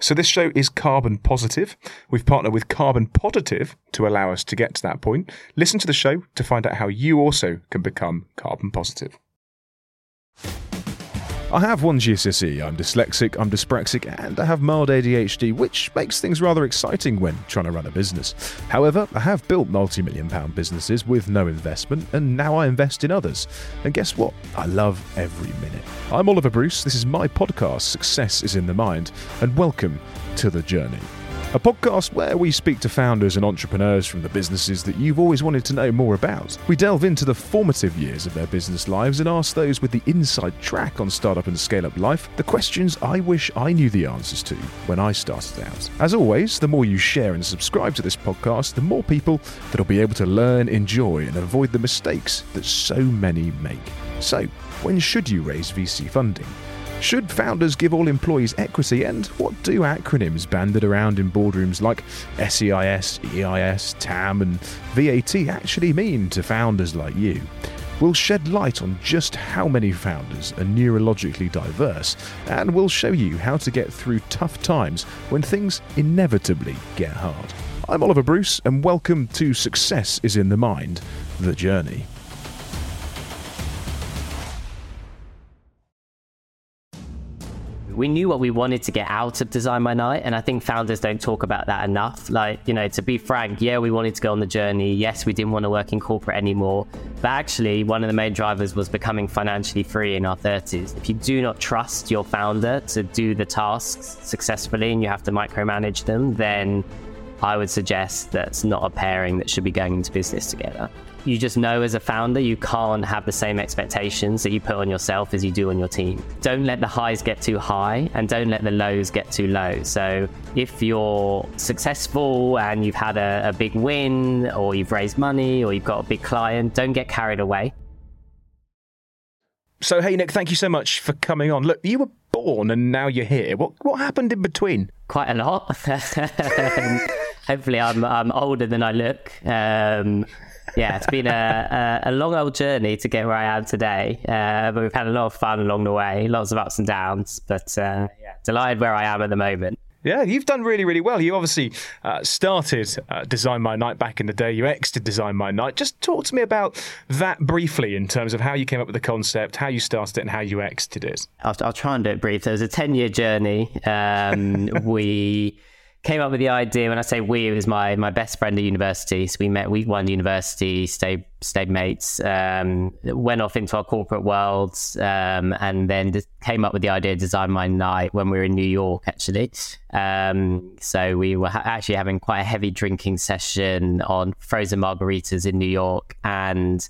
So this show is carbon positive. We've partnered with Carbon Positive to allow us to get to that point. Listen to the show to find out how you also can become carbon positive. I have one GCSE, I'm dyslexic, I'm dyspraxic, and I have mild ADHD, which makes things rather exciting when trying to run a business. However, I have built multi million pound businesses with no investment, and now I invest in others. And guess what? I love every minute. I'm Oliver Bruce, this is my podcast, Success is in the Mind, and welcome to the journey a podcast where we speak to founders and entrepreneurs from the businesses that you've always wanted to know more about. We delve into the formative years of their business lives and ask those with the inside track on startup and scale up life the questions I wish I knew the answers to when I started out. As always, the more you share and subscribe to this podcast, the more people that'll be able to learn, enjoy, and avoid the mistakes that so many make. So, when should you raise VC funding? Should founders give all employees equity? And what do acronyms banded around in boardrooms like SEIS, EIS, TAM, and VAT actually mean to founders like you? We'll shed light on just how many founders are neurologically diverse, and we'll show you how to get through tough times when things inevitably get hard. I'm Oliver Bruce, and welcome to Success is in the Mind, the Journey. We knew what we wanted to get out of Design My Night, and I think founders don't talk about that enough. Like, you know, to be frank, yeah, we wanted to go on the journey. Yes, we didn't want to work in corporate anymore. But actually, one of the main drivers was becoming financially free in our 30s. If you do not trust your founder to do the tasks successfully and you have to micromanage them, then I would suggest that's not a pairing that should be going into business together you just know as a founder you can't have the same expectations that you put on yourself as you do on your team. Don't let the highs get too high and don't let the lows get too low. So if you're successful and you've had a, a big win or you've raised money or you've got a big client, don't get carried away. So hey Nick, thank you so much for coming on. Look, you were born and now you're here. What what happened in between? Quite a lot. Hopefully, I'm I'm older than I look. Um, yeah, it's been a, a, a, long old journey to get where I am today. Uh, but we've had a lot of fun along the way, lots of ups and downs. But uh, yeah, delighted where I am at the moment. Yeah, you've done really, really well. You obviously uh, started uh, Design My Night back in the day. You exited Design My Night. Just talk to me about that briefly in terms of how you came up with the concept, how you started it, and how you exited it. I'll, I'll try and do it brief. It was a 10 year journey. Um, we came up with the idea. When I say we, it was my my best friend at university. So we met, we won university, stayed stayed mates, um, went off into our corporate worlds, um, and then came up with the idea of design my night when we were in New York. Actually, um, so we were ha- actually having quite a heavy drinking session on frozen margaritas in New York, and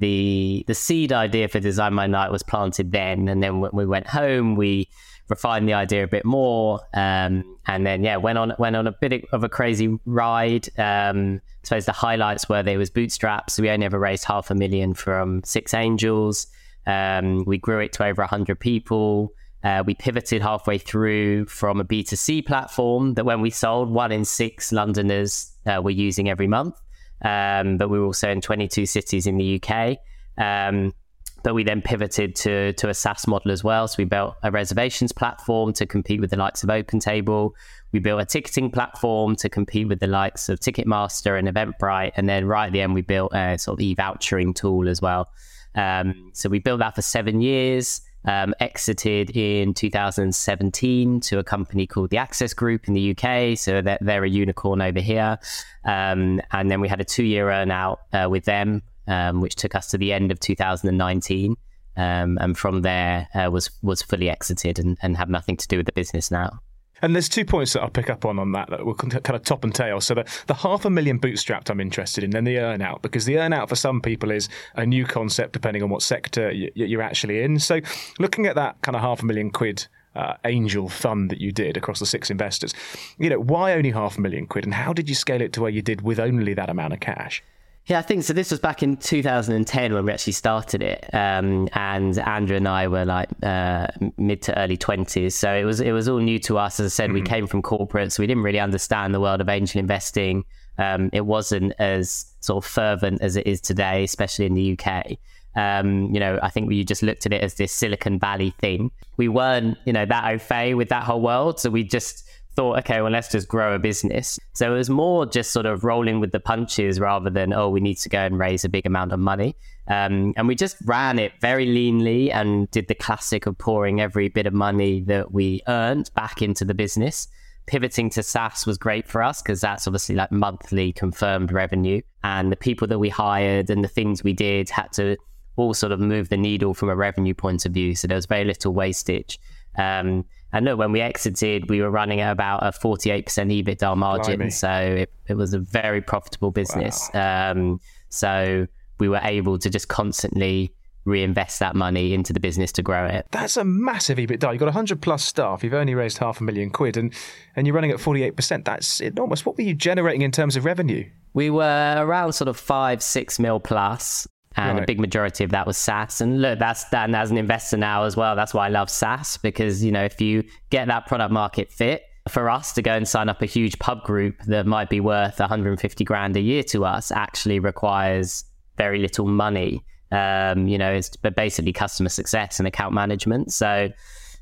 the the seed idea for design my night was planted then. And then when we went home, we refined the idea a bit more, um, and then yeah, went on went on a bit of a crazy ride. Um, I suppose the highlights were there was bootstraps. We only ever raised half a million from six angels. Um, we grew it to over hundred people. Uh, we pivoted halfway through from a B2C platform that when we sold, one in six Londoners uh, were using every month. Um, but we were also in 22 cities in the UK. Um, but we then pivoted to to a SaaS model as well. So we built a reservations platform to compete with the likes of OpenTable. We built a ticketing platform to compete with the likes of Ticketmaster and Eventbrite, and then right at the end we built a sort of e-vouchering tool as well. Um, so we built that for seven years. Um, exited in 2017 to a company called the Access Group in the UK. So they're, they're a unicorn over here. Um, and then we had a two year earn out uh, with them um, which took us to the end of 2019. Um, and from there uh, was was fully exited and, and have nothing to do with the business now. And there's two points that I'll pick up on on that that will kind of top and tail. So the, the half a million bootstrapped I'm interested in, then the earn out, because the earn out for some people is a new concept depending on what sector you're actually in. So looking at that kind of half a million quid uh, angel fund that you did across the six investors, you know, why only half a million quid and how did you scale it to where you did with only that amount of cash? Yeah, I think so. This was back in 2010 when we actually started it, um, and Andrew and I were like uh, mid to early 20s. So it was it was all new to us. As I said, mm-hmm. we came from corporate, so we didn't really understand the world of angel investing. Um, it wasn't as sort of fervent as it is today, especially in the UK. Um, you know, I think we just looked at it as this Silicon Valley thing. We weren't, you know, that au fait with that whole world, so we just thought, okay, well, let's just grow a business. So it was more just sort of rolling with the punches rather than, oh, we need to go and raise a big amount of money. Um, and we just ran it very leanly and did the classic of pouring every bit of money that we earned back into the business. Pivoting to SaaS was great for us because that's obviously like monthly confirmed revenue. And the people that we hired and the things we did had to all sort of move the needle from a revenue point of view. So there was very little wastage. Um, and look, when we exited, we were running at about a 48% EBITDA margin. Blimey. So it, it, was a very profitable business. Wow. Um, so we were able to just constantly reinvest that money into the business to grow it. That's a massive EBITDA. You've got 100 plus staff. You've only raised half a million quid and, and you're running at 48%. That's enormous. What were you generating in terms of revenue? We were around sort of five, six mil plus and right. a big majority of that was SaaS. And look, that's that. And as an investor now as well, that's why I love SaaS because you know if you get that product market fit for us to go and sign up a huge pub group that might be worth 150 grand a year to us actually requires very little money. Um, you know, it's but basically customer success and account management. So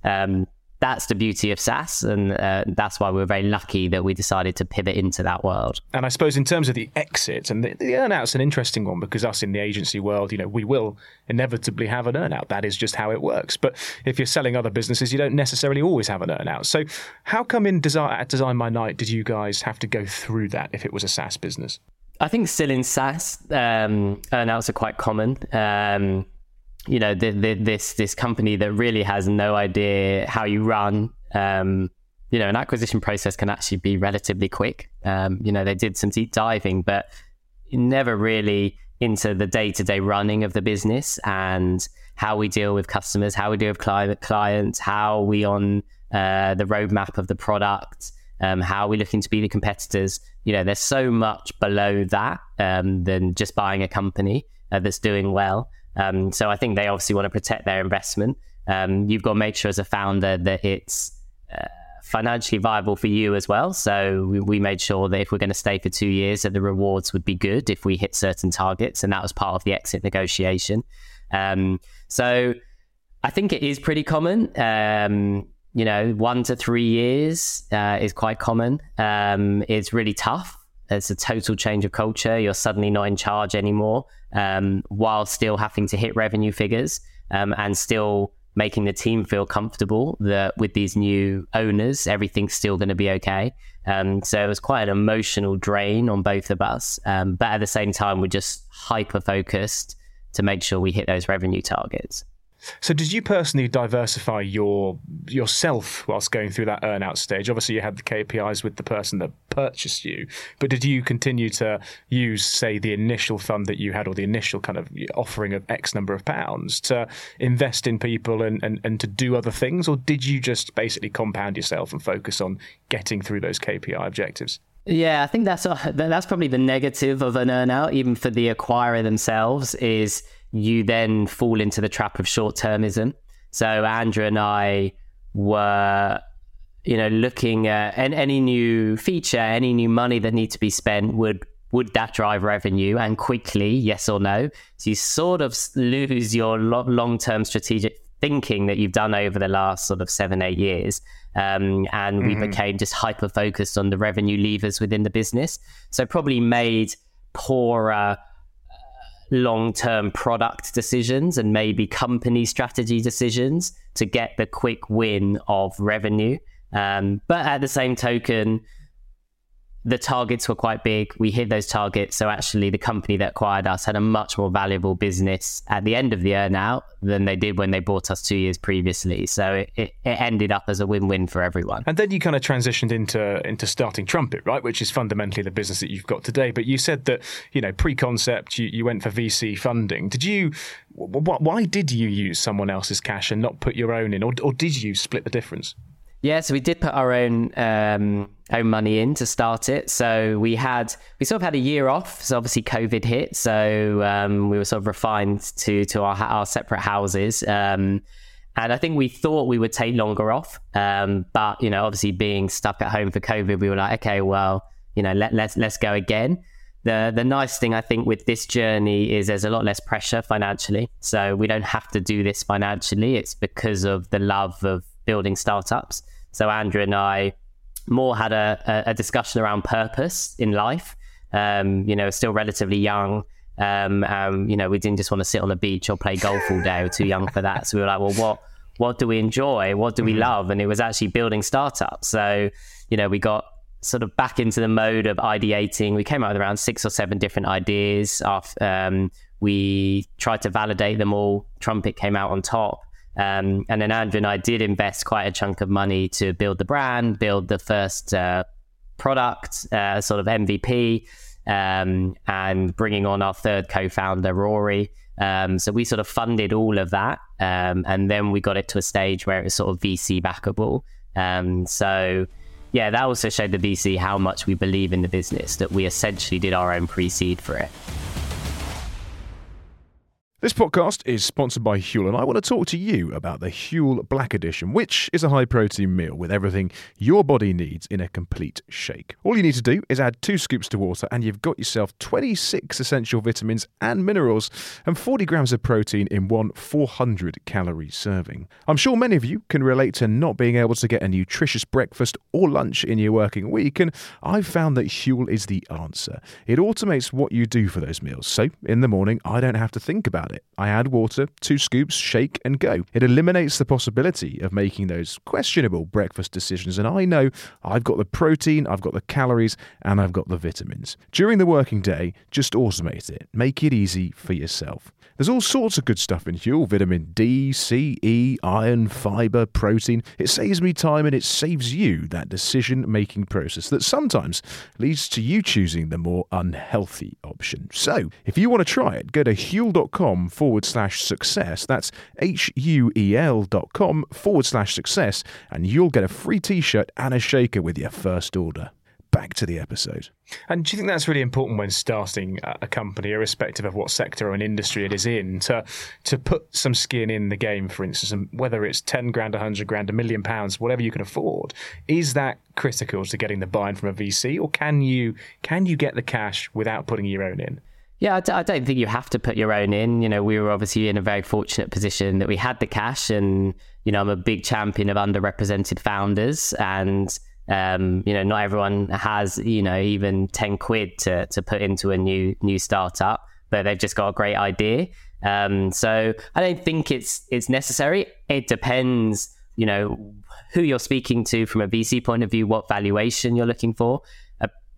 um, that's the beauty of SaaS, and uh, that's why we're very lucky that we decided to pivot into that world. And I suppose in terms of the exit and the, the earnout's an interesting one because us in the agency world, you know, we will inevitably have an earnout. That is just how it works. But if you're selling other businesses, you don't necessarily always have an earnout. So how come in design, at Design My Night did you guys have to go through that if it was a SaaS business? I think still in SaaS, um, earnouts are quite common. Um, you know, the, the, this this company that really has no idea how you run. Um, you know, an acquisition process can actually be relatively quick. Um, you know, they did some deep diving, but never really into the day to day running of the business and how we deal with customers, how we deal with client clients, how we on uh, the roadmap of the product, um, how we're looking to be the competitors. You know, there's so much below that um, than just buying a company uh, that's doing well. Um, so I think they obviously want to protect their investment. Um, you've got to make sure as a founder that it's uh, financially viable for you as well. So we, we, made sure that if we're going to stay for two years, that the rewards would be good if we hit certain targets, and that was part of the exit negotiation. Um, so I think it is pretty common. Um, you know, one to three years uh, is quite common. Um, it's really tough. It's a total change of culture. You're suddenly not in charge anymore um, while still having to hit revenue figures um, and still making the team feel comfortable that with these new owners, everything's still going to be okay. Um, so it was quite an emotional drain on both of us. Um, but at the same time, we're just hyper focused to make sure we hit those revenue targets. So, did you personally diversify your yourself whilst going through that earnout stage? Obviously, you had the KPIs with the person that purchased you, but did you continue to use, say, the initial fund that you had or the initial kind of offering of X number of pounds to invest in people and, and, and to do other things, or did you just basically compound yourself and focus on getting through those KPI objectives? Yeah, I think that's that's probably the negative of an earnout, even for the acquirer themselves, is you then fall into the trap of short termism. So Andrew and I were, you know, looking at any new feature, any new money that needs to be spent would would that drive revenue and quickly, yes or no? So you sort of lose your long term strategic thinking that you've done over the last sort of seven, eight years. Um, and mm-hmm. we became just hyper focused on the revenue levers within the business. So probably made poorer long term product decisions and maybe company strategy decisions to get the quick win of revenue. Um, but at the same token, the targets were quite big. We hit those targets. So actually, the company that acquired us had a much more valuable business at the end of the earnout than they did when they bought us two years previously. So it, it, it ended up as a win-win for everyone. And then you kind of transitioned into into starting Trumpet, right? Which is fundamentally the business that you've got today. But you said that you know pre-concept, you, you went for VC funding. Did you? Why did you use someone else's cash and not put your own in, or, or did you split the difference? Yeah, so we did put our own um, own money in to start it. So we had we sort of had a year off. So obviously COVID hit, so um, we were sort of refined to to our our separate houses. Um, and I think we thought we would take longer off, um, but you know, obviously being stuck at home for COVID, we were like, okay, well, you know, let let's let's go again. The the nice thing I think with this journey is there's a lot less pressure financially. So we don't have to do this financially. It's because of the love of building startups. So Andrew and I more had a, a, discussion around purpose in life. Um, you know, still relatively young. Um, um, you know, we didn't just want to sit on the beach or play golf all day. We're too young for that. So we were like, well, what what do we enjoy? What do we mm-hmm. love? And it was actually building startups. So, you know, we got sort of back into the mode of ideating. We came out with around six or seven different ideas. Um, we tried to validate them all. Trumpet came out on top. Um, and then Andrew and I did invest quite a chunk of money to build the brand, build the first uh, product, uh, sort of MVP, um, and bringing on our third co founder, Rory. Um, so we sort of funded all of that. Um, and then we got it to a stage where it was sort of VC backable. Um, so yeah, that also showed the VC how much we believe in the business, that we essentially did our own pre seed for it. This podcast is sponsored by Huel, and I want to talk to you about the Huel Black Edition, which is a high protein meal with everything your body needs in a complete shake. All you need to do is add two scoops to water, and you've got yourself 26 essential vitamins and minerals and 40 grams of protein in one 400 calorie serving. I'm sure many of you can relate to not being able to get a nutritious breakfast or lunch in your working week, and I've found that Huel is the answer. It automates what you do for those meals, so in the morning, I don't have to think about it. I add water, two scoops, shake, and go. It eliminates the possibility of making those questionable breakfast decisions, and I know I've got the protein, I've got the calories, and I've got the vitamins. During the working day, just automate it. Make it easy for yourself. There's all sorts of good stuff in Huel vitamin D, C, E, iron, fiber, protein. It saves me time and it saves you that decision making process that sometimes leads to you choosing the more unhealthy option. So, if you want to try it, go to huel.com forward slash success. That's H U E L dot com forward slash success, and you'll get a free t shirt and a shaker with your first order back to the episode. And do you think that's really important when starting a company, irrespective of what sector or an industry it is in, to to put some skin in the game, for instance, and whether it's ten grand, a hundred grand, a million pounds, whatever you can afford, is that critical to getting the buy-in from a VC, or can you can you get the cash without putting your own in? Yeah, I d- I don't think you have to put your own in. You know, we were obviously in a very fortunate position that we had the cash, and you know, I'm a big champion of underrepresented founders, and um, you know, not everyone has, you know, even 10 quid to, to put into a new new startup, but they've just got a great idea. Um, so I don't think it's it's necessary. It depends, you know, who you're speaking to from a VC point of view, what valuation you're looking for.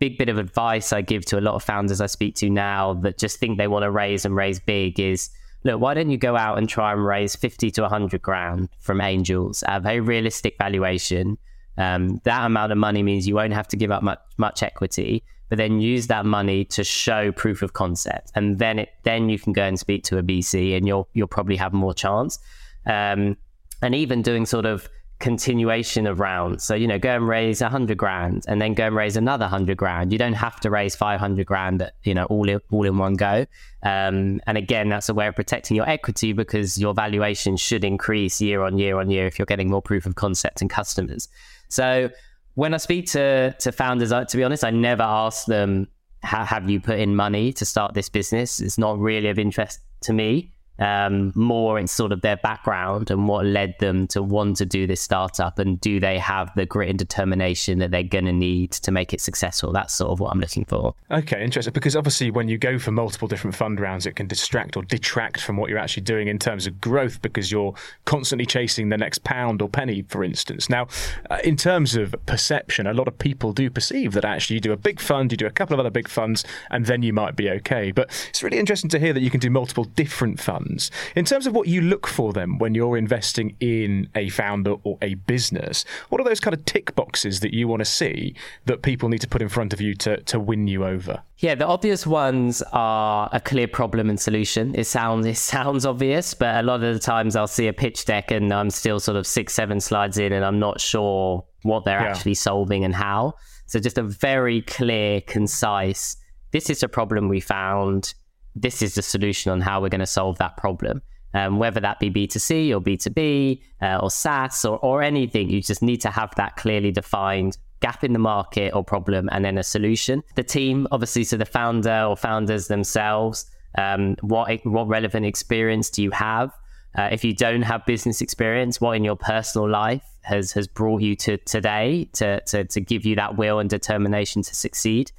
Big bit of advice I give to a lot of founders I speak to now that just think they want to raise and raise big is look, why don't you go out and try and raise 50 to 100 grand from angels at a very realistic valuation? Um, that amount of money means you won't have to give up much, much equity, but then use that money to show proof of concept, and then it then you can go and speak to a VC, and you'll you'll probably have more chance. Um, and even doing sort of continuation of rounds. So, you know, go and raise a hundred grand and then go and raise another hundred grand. You don't have to raise 500 grand, you know, all in, all in one go. Um, and again, that's a way of protecting your equity because your valuation should increase year on year on year if you're getting more proof of concept and customers. So when I speak to to founders, to be honest, I never ask them, "Have you put in money to start this business?" It's not really of interest to me um, more in sort of their background and what led them to want to do this startup and do they have the grit and determination that they're going to need to make it successful? That's sort of what i'm looking for. Okay interesting because obviously when you go for multiple different fund rounds it can distract or detract from what you're actually doing in terms of growth because you're constantly chasing the next pound or penny for instance. Now uh, in terms of perception a lot of people do perceive that actually you do a big fund you do a couple of other big funds and then you might be okay. But it's really interesting to hear that you can do multiple different funds funds. In terms of what you look for them when you're investing in a founder or a business, what are those kind of tick boxes that you want to see that people need to put in front of you to, to win you over? Yeah, the obvious ones are a clear problem and solution. It sounds it sounds obvious, but a lot of the times I'll see a pitch deck and I'm still sort of six, seven slides in and I'm not sure what they're yeah. actually solving and how. So just a very clear, concise, this is a problem we found this is the solution on how we're going to solve that problem. Um, whether that be B2C or B2B uh, or SaaS or, or anything, you just need to have that clearly defined gap in the market or problem and then a solution. The team, obviously, so the founder or founders themselves, um, what what relevant experience do you have? Uh, if you don't have business experience, what in your personal life has has brought you to today to, to to give you that will and determination to succeed?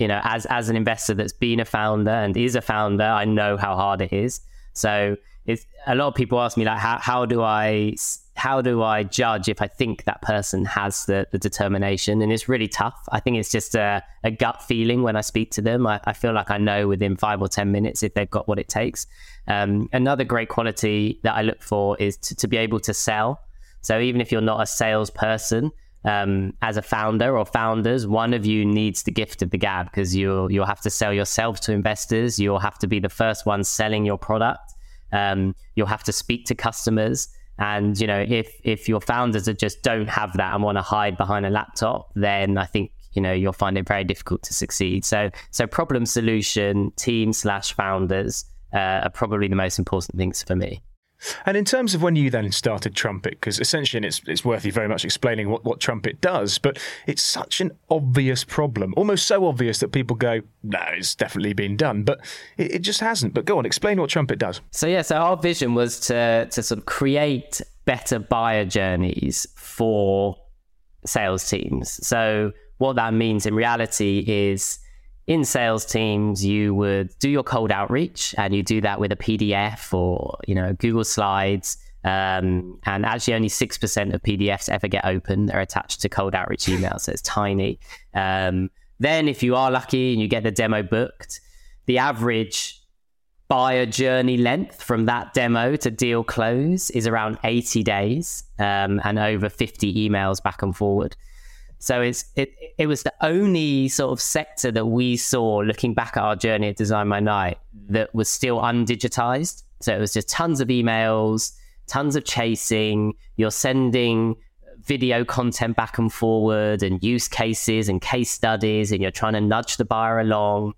You know, as as an investor that's been a founder and is a founder, I know how hard it is. So it's a lot of people ask me like, how how do I how do I judge if I think that person has the, the determination? And it's really tough. I think it's just a, a gut feeling when I speak to them. I, I, feel like I know within five or 10 minutes if they've got what it takes. Um, another great quality that I look for is to, to, be able to sell. So even if you're not a salesperson, um, as a founder or founders, one of you needs the gift of the gab because you'll you'll have to sell yourself to investors. You'll have to be the first one selling your product. Um, you'll have to speak to customers. And you know, if if your founders are just don't have that and want to hide behind a laptop, then I think you know you'll find it very difficult to succeed. So so problem solution team slash founders uh, are probably the most important things for me. And in terms of when you then started Trumpet, because essentially it's, it's worth you very much explaining what, what Trumpet does, but it's such an obvious problem, almost so obvious that people go, no, it's definitely been done, but it, it just hasn't. But go on, explain what Trumpet does. So, yeah, so our vision was to, to sort of create better buyer journeys for sales teams. So, what that means in reality is in sales teams, you would do your cold outreach and you do that with a PDF or, you know, Google Slides. Um, and actually, only 6% of PDFs ever get open. They're attached to cold outreach emails, so it's tiny. Um, then, if you are lucky and you get the demo booked, the average buyer journey length from that demo to deal close is around 80 days um, and over 50 emails back and forward. So it's it it was the only sort of sector that we saw looking back at our journey at Design My Night that was still undigitized. So it was just tons of emails, tons of chasing. You're sending video content back and forward and use cases and case studies, and you're trying to nudge the buyer along.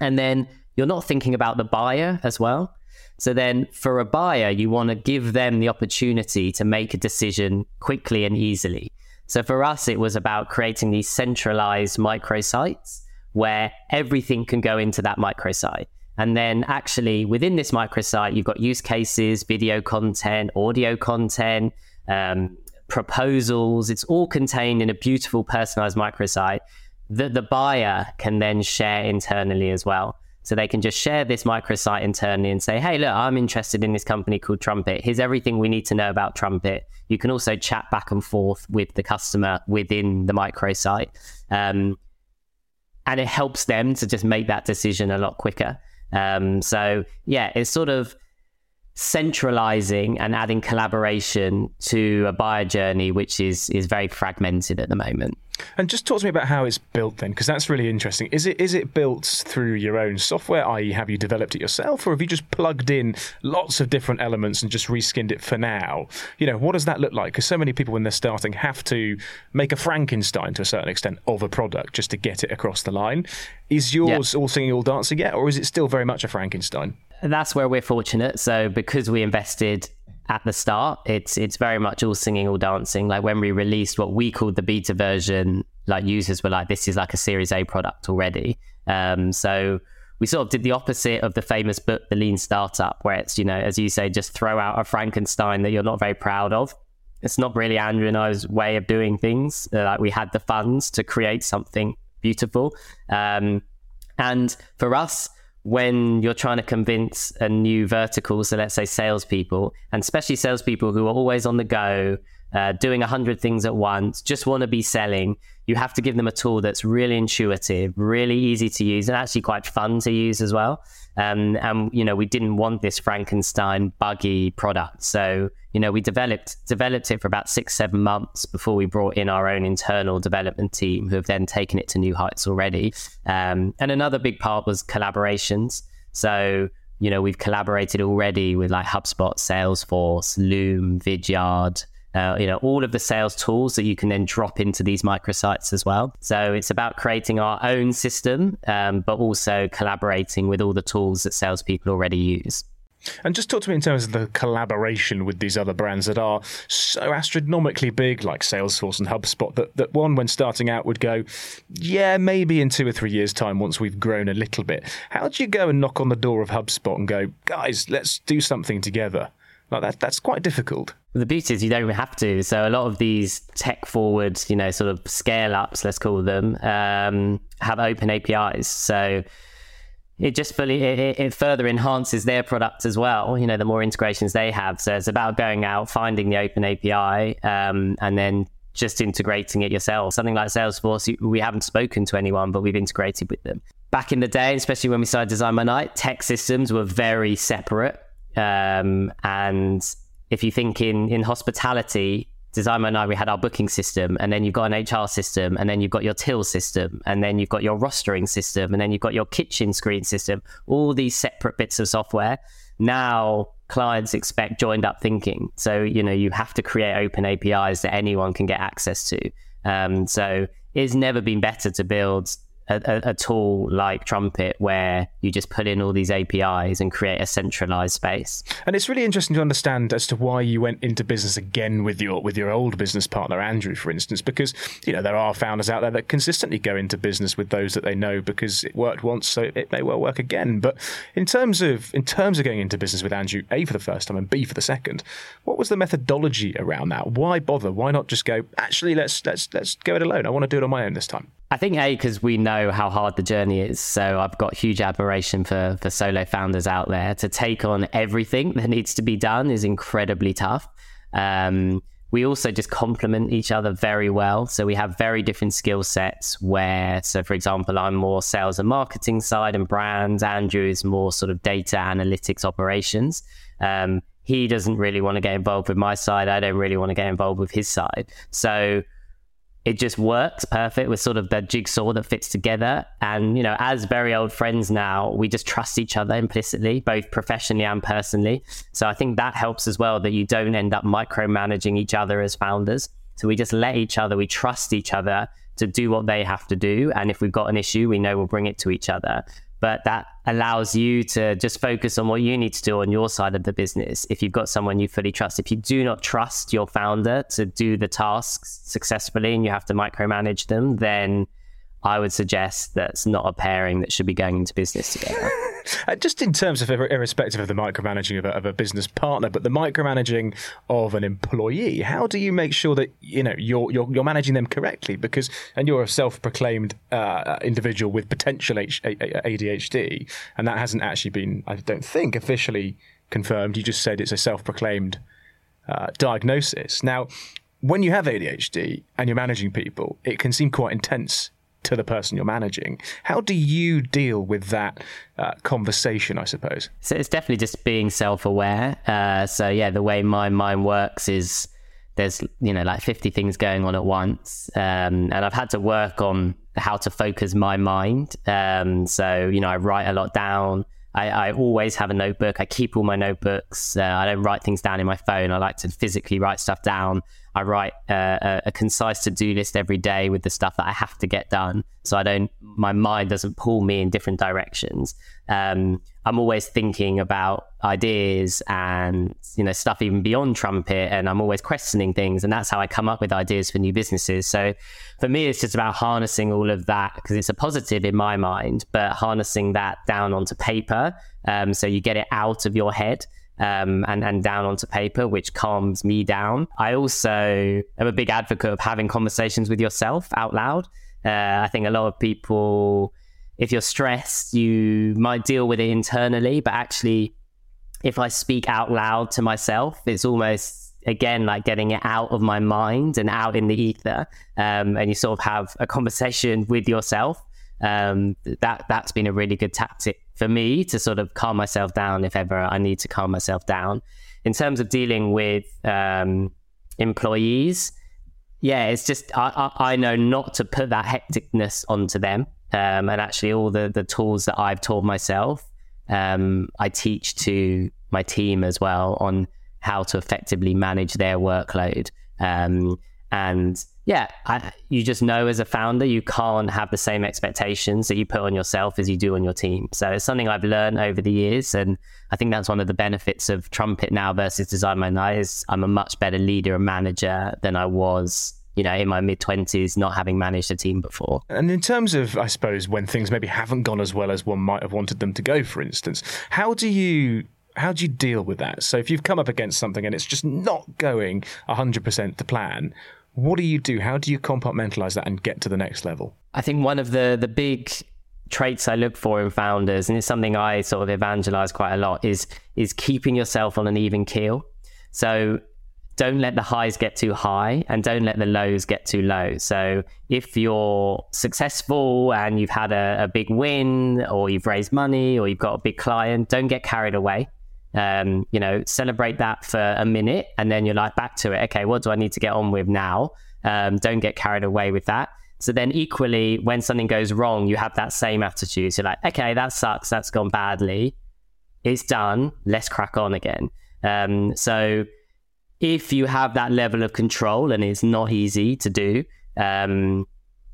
And then you're not thinking about the buyer as well. So then for a buyer, you want to give them the opportunity to make a decision quickly and easily. So for us, it was about creating these centralized microsites where everything can go into that microsite. And then actually within this microsite, you've got use cases, video content, audio content, um, proposals. It's all contained in a beautiful personalized microsite that the buyer can then share internally as well. So they can just share this microsite internally and say, hey, look, I'm interested in this company called Trumpet. Here's everything we need to know about Trumpet. You can also chat back and forth with the customer within the microsite. Um, and it helps them to just make that decision a lot quicker. Um, so, yeah, it's sort of centralizing and adding collaboration to a buyer journey, which is is very fragmented at the moment. And just talk to me about how it's built then, because that's really interesting. Is it is it built through your own software, i.e., have you developed it yourself, or have you just plugged in lots of different elements and just reskinned it for now? You know, what does that look like? Because so many people when they're starting have to make a Frankenstein to a certain extent of a product just to get it across the line. Is yours yeah. all singing, all dancing yet, or is it still very much a Frankenstein? That's where we're fortunate. So because we invested at the start, it's it's very much all singing, all dancing. Like when we released what we called the beta version, like users were like, "This is like a Series A product already." Um, so we sort of did the opposite of the famous book, The Lean Startup, where it's you know, as you say, just throw out a Frankenstein that you're not very proud of. It's not really Andrew and I's way of doing things. Uh, like we had the funds to create something beautiful, um, and for us when you're trying to convince a new vertical, so let's say salespeople, and especially salespeople who are always on the go, uh, doing a hundred things at once, just want to be selling, you have to give them a tool that's really intuitive, really easy to use, and actually quite fun to use as well. Um, and you know, we didn't want this Frankenstein buggy product, so you know, we developed developed it for about six, seven months before we brought in our own internal development team, who have then taken it to new heights already. Um, and another big part was collaborations. So you know, we've collaborated already with like HubSpot, Salesforce, Loom, Vidyard, uh, you know, all of the sales tools that you can then drop into these microsites as well. So it's about creating our own system, um, but also collaborating with all the tools that salespeople already use. And just talk to me in terms of the collaboration with these other brands that are so astronomically big, like Salesforce and HubSpot, that, that one, when starting out, would go, yeah, maybe in two or three years' time, once we've grown a little bit. How do you go and knock on the door of HubSpot and go, guys, let's do something together? Like that, that's quite difficult. The beauty is you don't even have to. So a lot of these tech forward, you know, sort of scale ups, let's call them, um, have open APIs. So it just fully it, it, further enhances their product as well. You know, the more integrations they have. So it's about going out, finding the open API, um, and then just integrating it yourself. Something like Salesforce, we haven't spoken to anyone, but we've integrated with them. Back in the day, especially when we started Design My Night, tech systems were very separate. Um, and if you think in in hospitality, Designer and I, we had our booking system, and then you've got an HR system, and then you've got your till system, and then you've got your rostering system, and then you've got your kitchen screen system, all these separate bits of software. Now clients expect joined up thinking. So, you know, you have to create open APIs that anyone can get access to. Um, so it's never been better to build a, a, tool like Trumpet where you just put in all these APIs and create a centralized space. And it's really interesting to understand as to why you went into business again with your with your old business partner Andrew, for instance, because you know there are founders out there that consistently go into business with those that they know because it worked once, so it may well work again. But in terms of in terms of going into business with Andrew, A for the first time and B for the second, what was the methodology around that? Why bother? Why not just go? Actually, let's let's let's go it alone. I want to do it on my own this time. I think A because we know how hard the journey is. So I've got huge admiration for for solo founders out there. To take on everything that needs to be done is incredibly tough. Um, we also just complement each other very well. So we have very different skill sets. Where, so for example, I'm more sales and marketing side and brands. Andrew is more sort of data analytics operations. Um, he doesn't really want to get involved with my side. I don't really want to get involved with his side. So it just works perfect with sort of the jigsaw that fits together. And, you know, as very old friends now, we just trust each other implicitly, both professionally and personally. So I think that helps as well that you don't end up micromanaging each other as founders. So we just let each other, we trust each other to do what they have to do. And if we've got an issue, we know we'll bring it to each other but that allows you to just focus on what you need to do on your side of the business. If you've got someone you fully trust, if you do not trust your founder to do the tasks successfully and you have to micromanage them, then I would suggest that's not a pairing that should be going into business together. Uh, just in terms of irrespective of the micromanaging of a, of a, business partner, but the micromanaging of an employee, how do you make sure that you know you're you're, you're managing them correctly? Because and you're a self-proclaimed uh, individual with potential H- ADHD, and that hasn't actually been, I don't think, officially confirmed. You just said it's a self-proclaimed uh, diagnosis. Now, when you have ADHD and you're managing people, it can seem quite intense to the person you're managing. How do you deal with that uh, conversation, I suppose? So it's definitely just being self aware. Uh, so, yeah, the way my mind works is there's, you know, like 50 things going on at once. Um, and I've had to work on how to focus my mind. Um, so, you know, I write a lot down. I, I, always have a notebook. I keep all my notebooks. Uh, I don't write things down in my phone. I like to physically write stuff down. I write a, a, concise to do list every day with the stuff that I have to get done. So I don't, my mind doesn't pull me in different directions. Um, I'm always thinking about ideas and, you know, stuff even beyond Trumpet. And I'm always questioning things. And that's how I come up with ideas for new businesses. So for me, it's just about harnessing all of that because it's a positive in my mind, but harnessing that down onto paper. Um, so you get it out of your head um, and, and down onto paper, which calms me down. I also am a big advocate of having conversations with yourself out loud. Uh, I think a lot of people, if you're stressed, you might deal with it internally, but actually, if I speak out loud to myself, it's almost again like getting it out of my mind and out in the ether um, and you sort of have a conversation with yourself um, that that's been a really good tactic for me to sort of calm myself down if ever I need to calm myself down. In terms of dealing with um, employees, yeah, it's just I, I, I, know not to put that hecticness onto them. Um, and actually, all the, the tools that I've taught myself, um, I teach to my team as well on how to effectively manage their workload. Um, and yeah, I, you just know as a founder, you can't have the same expectations that you put on yourself as you do on your team. So it's something I've learned over the years. And I think that's one of the benefits of Trumpet now versus Design My Night is I'm a much better leader and manager than I was you know, in my mid 20s, not having managed a team before. And in terms of, I suppose, when things maybe haven't gone as well as one might have wanted them to go, for instance, how do you how do you deal with that? So if you've come up against something and it's just not going 100% to plan, what do you do? How do you compartmentalize that and get to the next level? I think one of the the big traits I look for in founders, and it's something I sort of evangelize quite a lot, is is keeping yourself on an even keel. So don't let the highs get too high and don't let the lows get too low. So if you're successful and you've had a, a big win or you've raised money or you've got a big client, don't get carried away. Um, you know, celebrate that for a minute and then you're like back to it. Okay, what do I need to get on with now? Um, don't get carried away with that. So then equally, when something goes wrong, you have that same attitude. So like, okay, that sucks. That's gone badly. It's done. Let's crack on again. Um, so if you have that level of control and it's not easy to do, um,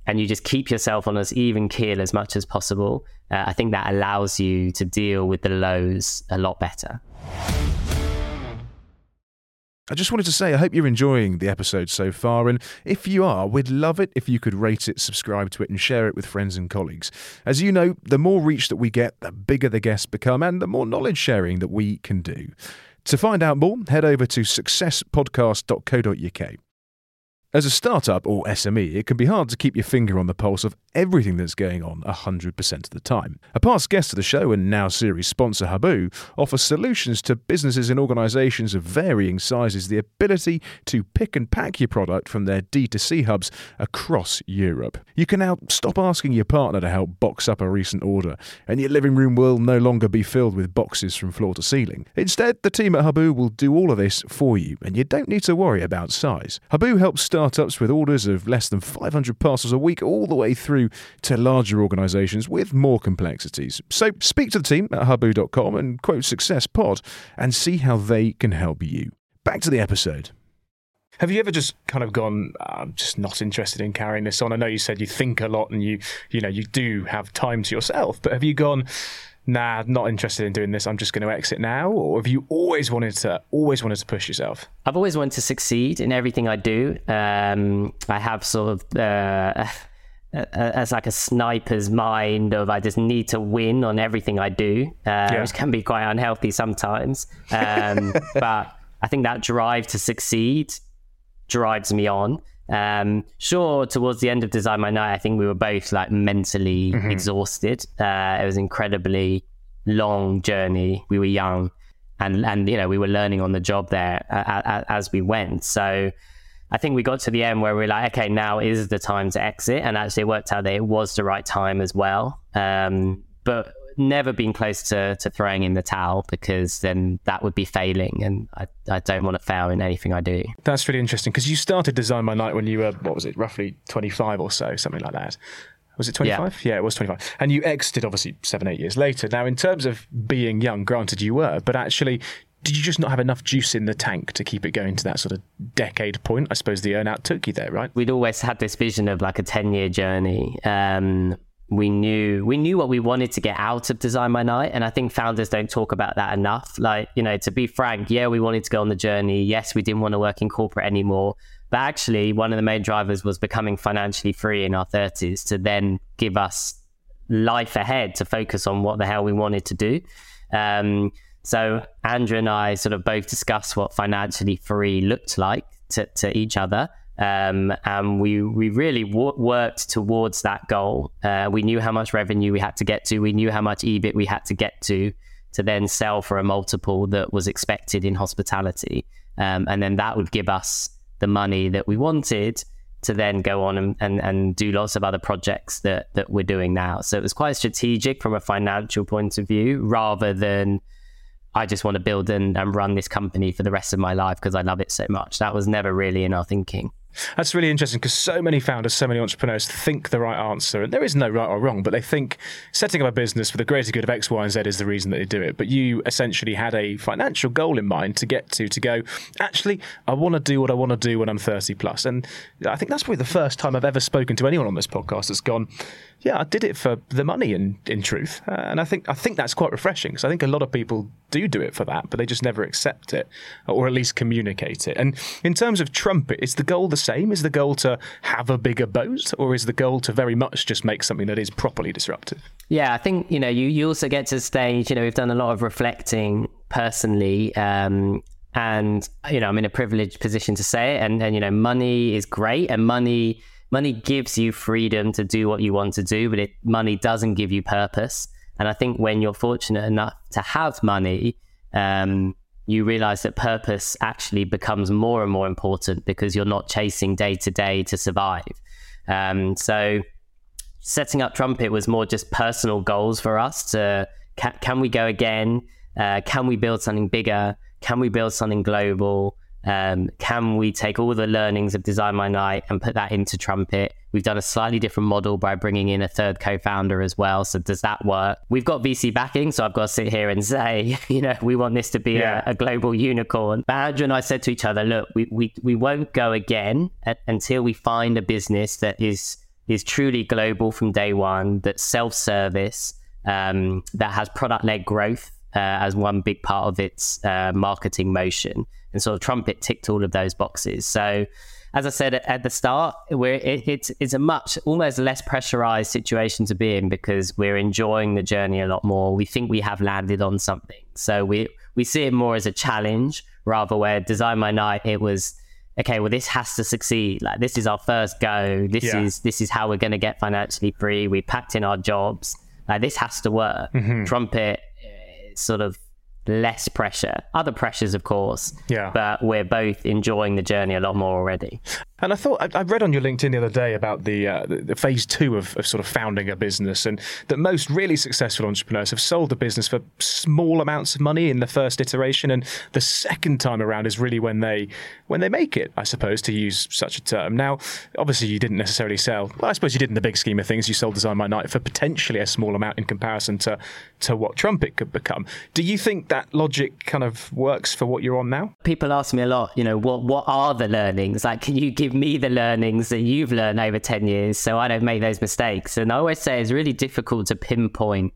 and you just keep yourself on as even keel as much as possible, uh, I think that allows you to deal with the lows a lot better. I just wanted to say, I hope you're enjoying the episode so far. And if you are, we'd love it if you could rate it, subscribe to it, and share it with friends and colleagues. As you know, the more reach that we get, the bigger the guests become, and the more knowledge sharing that we can do. To find out more, head over to successpodcast.co.uk. As a startup or SME, it can be hard to keep your finger on the pulse of everything that's going on 100% of the time. A past guest of the show and now series sponsor Huboo offers solutions to businesses and organizations of varying sizes the ability to pick and pack your product from their D2C hubs across Europe. You can now stop asking your partner to help box up a recent order, and your living room will no longer be filled with boxes from floor to ceiling. Instead, the team at Huboo will do all of this for you, and you don't need to worry about size. Habu helps startups with orders of less than 500 parcels a week all the way through to larger organisations with more complexities. So speak to the team at huboo.com and quote Success Pod and see how they can help you. Back to the episode. Have you ever just kind of gone, I'm just not interested in carrying this on? I know you said you think a lot and you, you know, you do have time to yourself, but have you gone, nah, not interested in doing this. I'm just going to exit now? Or have you always wanted to, always wanted to push yourself? I've always wanted to succeed in everything I do. Um, I have sort of, uh, as like a sniper's mind of I just need to win on everything I do, uh, yeah. which can be quite unhealthy sometimes. Um, but I think that drive to succeed drives me on. Um, sure, towards the end of Design My Night, I think we were both like mentally mm-hmm. exhausted. Uh, it was incredibly long journey. We were young, and and you know we were learning on the job there uh, as we went. So I think we got to the end where we are like, okay, now is the time to exit, and actually it worked out that it was the right time as well. Um, but never been close to, to throwing in the towel because then that would be failing and I, I don't want to fail in anything I do. That's really interesting because you started Design My Night when you were, what was it, roughly 25 or so, something like that. Was it 25? Yeah. yeah, it was 25. And you exited obviously seven, eight years later. Now, in terms of being young, granted you were, but actually, did you just not have enough juice in the tank to keep it going to that sort of decade point? I suppose the earnout took you there, right? We'd always had this vision of like a 10 year journey. Um, we knew we knew what we wanted to get out of design my night and i think founders don't talk about that enough like you know to be frank yeah we wanted to go on the journey yes we didn't want to work in corporate anymore but actually one of the main drivers was becoming financially free in our 30s to then give us life ahead to focus on what the hell we wanted to do um, so andrew and i sort of both discussed what financially free looked like to, to each other um, and we we really w- worked towards that goal. Uh, we knew how much revenue we had to get to. We knew how much EBIT we had to get to to then sell for a multiple that was expected in hospitality, um, and then that would give us the money that we wanted to then go on and, and, and do lots of other projects that that we're doing now. So it was quite strategic from a financial point of view, rather than I just want to build and, and run this company for the rest of my life because I love it so much. That was never really in our thinking. That's really interesting because so many founders, so many entrepreneurs think the right answer, and there is no right or wrong, but they think setting up a business for the greater good of X, Y, and Z is the reason that they do it. But you essentially had a financial goal in mind to get to, to go, actually, I want to do what I want to do when I'm 30 plus. And I think that's probably the first time I've ever spoken to anyone on this podcast that's gone, yeah, I did it for the money. In in truth, uh, and I think I think that's quite refreshing. So I think a lot of people do do it for that, but they just never accept it, or at least communicate it. And in terms of Trumpet, is the goal the same? Is the goal to have a bigger boat, or is the goal to very much just make something that is properly disruptive? Yeah, I think you know you you also get to a stage. You know, we've done a lot of reflecting personally. Um, and you know, I'm in a privileged position to say it. And, and you know, money is great, and money money gives you freedom to do what you want to do, but it money doesn't give you purpose. And I think when you're fortunate enough to have money, um, you realize that purpose actually becomes more and more important because you're not chasing day to day to survive. Um, so setting up Trumpet was more just personal goals for us to can, can we go again? Uh, can we build something bigger? Can we build something global? Um, can we take all the learnings of Design My Night and put that into Trumpet? We've done a slightly different model by bringing in a third co-founder as well. So does that work? We've got VC backing, so I've got to sit here and say, you know, we want this to be yeah. a, a, global unicorn. But Andrew and I said to each other, look, we we, we won't go again at, until we find a business that is is truly global from day one, that's self-service, um, that has product-led growth uh, as one big part of its uh, marketing motion. And sort of Trumpet ticked all of those boxes. So, as I said at the start, we're, it, it's, it's a much almost less pressurized situation to be in because we're enjoying the journey a lot more. We think we have landed on something. So, we, we see it more as a challenge rather where Design My Night, it was okay well this has to succeed like this is our first go this yeah. is this is how we're going to get financially free we packed in our jobs like this has to work mm-hmm. trumpet sort of less pressure. Other pressures, of course. Yeah. But we're both enjoying the journey a lot more already. And I thought I, I read on your LinkedIn the other day about the, uh, the, the phase two of, of, sort of founding a business, and that most really successful entrepreneurs have sold the business for small amounts of money in the first iteration, and the second time around is really when they when they make it, I suppose, to use such a term. Now, obviously, you didn't necessarily sell. Well, I suppose you did in the big scheme of things. You sold Design My Night for potentially a small amount in comparison to to what Trumpet could become. Do you think that logic kind of works for what you're on now? People ask me a lot. You know, what what are the learnings? Like, can you give me the learnings that you've learned over 10 years so I don't make those mistakes. And I always say it's really difficult to pinpoint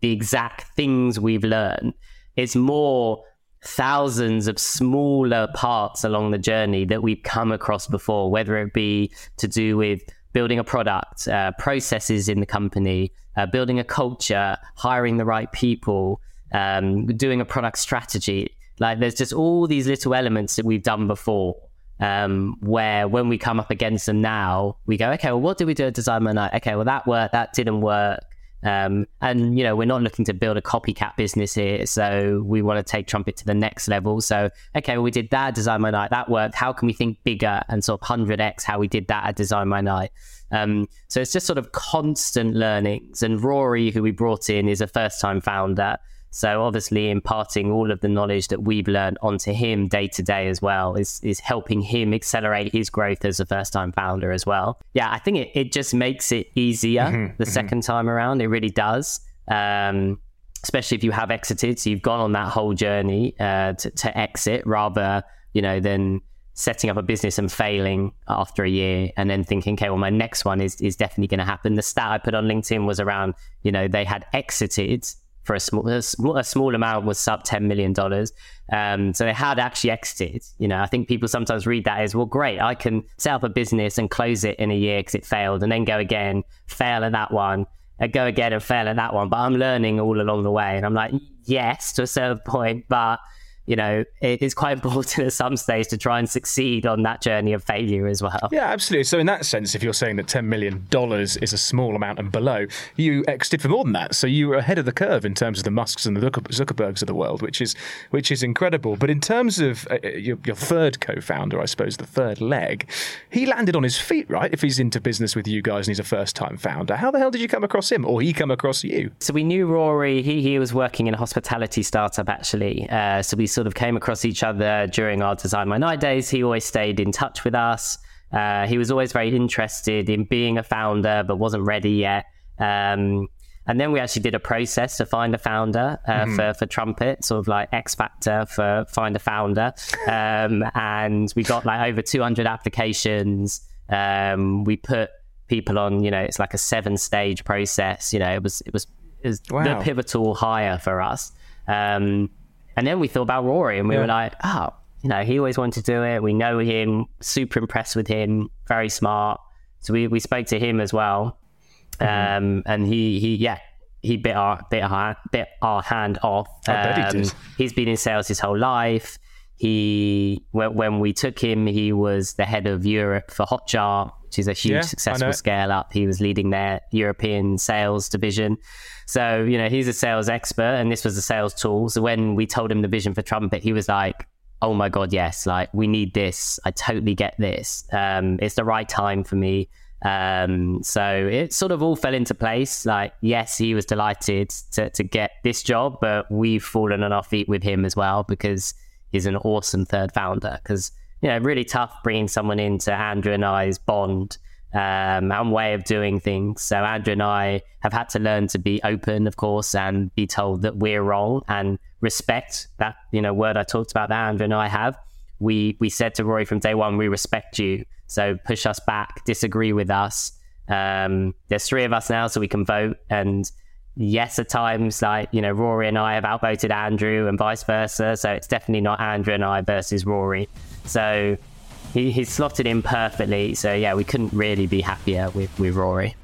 the exact things we've learned. It's more thousands of smaller parts along the journey that we've come across before, whether it be to do with building a product, uh, processes in the company, uh, building a culture, hiring the right people, um, doing a product strategy. Like there's just all these little elements that we've done before um, where when we come up against them now, we go, okay, well, what did we do at Design My Night? Okay, well, that worked, that didn't work. Um, and, you know, we're not looking to build a copycat business here. So we want to take Trumpet to the next level. So, okay, well, we did that at Design My Night. That worked. How can we think bigger and sort of 100x how we did that at Design My Night? Um, so it's just sort of constant learnings. And Rory, who we brought in, is a first time founder. So obviously imparting all of the knowledge that we've learned onto him day to day as well is is helping him accelerate his growth as a first time founder as well. Yeah, I think it, it just makes it easier mm-hmm, the mm-hmm. 2nd time around. It really does. Um, especially if you have exited, so you've gone on that whole journey uh, to, to exit rather, you know, than setting up a business and failing after a year and then thinking, okay, well, my next one is, is definitely going to happen. The stat I put on LinkedIn was around, you know, they had exited for a small, a small, amount was sub $10 million. Um, so they had actually exited. You know, I think people sometimes read that as, well, great, I can set up a business and close it in a year because it failed and then go again, fail at that one, and go again and fail at that one. But I'm learning all along the way. And I'm like, yes, to a certain point, but you know, it is quite important at some stage to try and succeed on that journey of failure as well. Yeah, absolutely. So in that sense, if you're saying that $10 million is a small amount and below, you exited for more than that. So you were ahead of the curve in terms of the Musks and the Zuckerbergs of the world, which is which is incredible. But in terms of uh, uh, your, your third co-founder, I suppose, the third leg, he landed on his feet, right? If he's into business with you guys and he's a first-time founder, how the hell did you come across him or he come across you? So we knew Rory. He, he was working in a hospitality startup, actually. Uh, so we sort of came across each other during our Design My Night days. He always stayed in touch with us. Uh, he was always very interested in being a founder, but wasn't ready yet. Um, and then we actually did a process to find a founder uh, mm-hmm. for, for Trumpet, sort of like X Factor for find a founder. Um, and we got like over 200 applications. Um, we put people on, you know, it's like a seven stage process. You know, it was, it was, it was wow. the pivotal hire for us. Um, and then we thought about Rory and we yeah. were like, oh, you know, he always wanted to do it. We know him, super impressed with him, very smart. So we, we spoke to him as well. Mm-hmm. Um, and he, he, yeah, he bit our, bit our, bit our hand off. Um, he he's been in sales his whole life. He, when we took him, he was the head of Europe for Hotjar, which is a huge yeah, successful scale up. He was leading their European sales division. So, you know, he's a sales expert and this was a sales tool. So when we told him the vision for Trumpet, he was like, oh my god yes like we need this. I totally get this. Um, it's the right time for me. Um, so it sort of all fell into place. Like yes he was delighted to, to get this job but we've fallen on our feet with him as well because he's an awesome third founder. Because you know really tough bringing someone into andrew and i's bond um, and way of doing things. So Andrew and I have had to learn to be open, of course, and be told that we're wrong and respect that you know word I talked about that Andrew and I have. We we said to Rory from day one, we respect you. So push us back, disagree with us. Um, there's three of us now, so we can vote. And yes, at times, like you know, Rory and I have outvoted Andrew, and vice versa. So it's definitely not Andrew and I versus Rory. So he, he's slotted in perfectly. So yeah, we couldn't really be happier with, with Rory.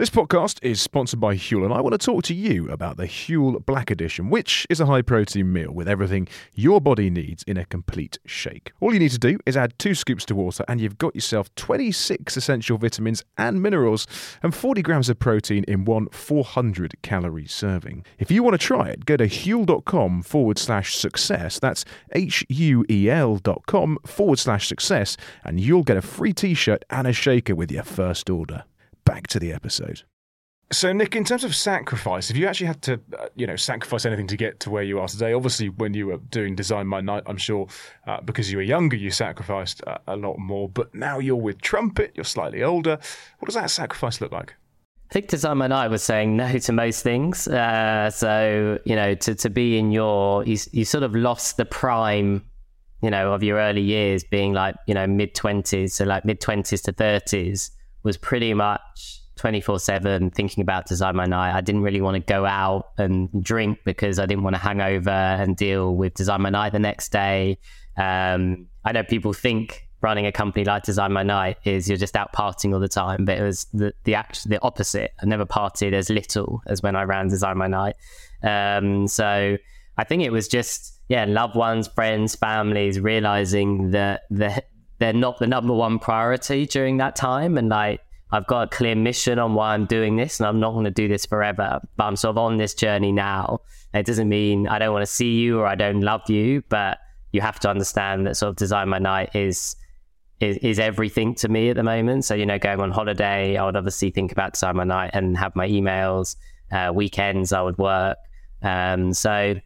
This podcast is sponsored by Huel, and I want to talk to you about the Huel Black Edition, which is a high protein meal with everything your body needs in a complete shake. All you need to do is add two scoops to water, and you've got yourself 26 essential vitamins and minerals and 40 grams of protein in one 400 calorie serving. If you want to try it, go to huel.com forward slash success. That's H U E L dot com forward slash success, and you'll get a free t shirt and a shaker with your first order back to the episode. So, Nick, in terms of sacrifice, if you actually had to, uh, you know, sacrifice anything to get to where you are today, obviously when you were doing Design My Night, I'm sure uh, because you were younger, you sacrificed uh, a lot more. But now you're with Trumpet, you're slightly older. What does that sacrifice look like? I think Design My Night was saying no to most things. Uh, so, you know, to, to be in your, you, you sort of lost the prime, you know, of your early years being like, you know, mid 20s, so like mid 20s to 30s was pretty much 24 7 thinking about design my night. I didn't really want to go out and drink because I didn't want to hang over and deal with design my night the next day. Um, I know people think running a company like Design My Night is you're just out partying all the time, but it was the the act- the opposite. I never partied as little as when I ran Design My Night. Um, so I think it was just yeah, loved ones, friends, families realizing that the they're not the number one priority during that time. And like, I've got a clear mission on why I'm doing this, and I'm not going to do this forever. But I'm sort of on this journey now. It doesn't mean I don't want to see you or I don't love you, but you have to understand that sort of design my night is is, is everything to me at the moment. So you know, going on holiday, I would obviously think about design my night and have my emails. Uh, weekends, I would work. Um, so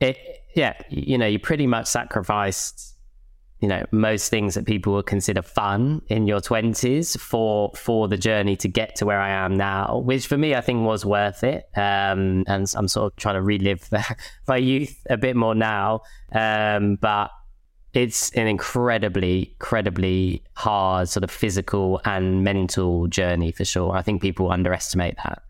it, yeah, you know, you pretty much sacrificed you know most things that people would consider fun in your 20s for for the journey to get to where I am now which for me I think was worth it. Um, and I'm sort of trying to relive my youth a bit more now. Um, but it's an incredibly incredibly hard sort of physical and mental journey for sure. I think people underestimate that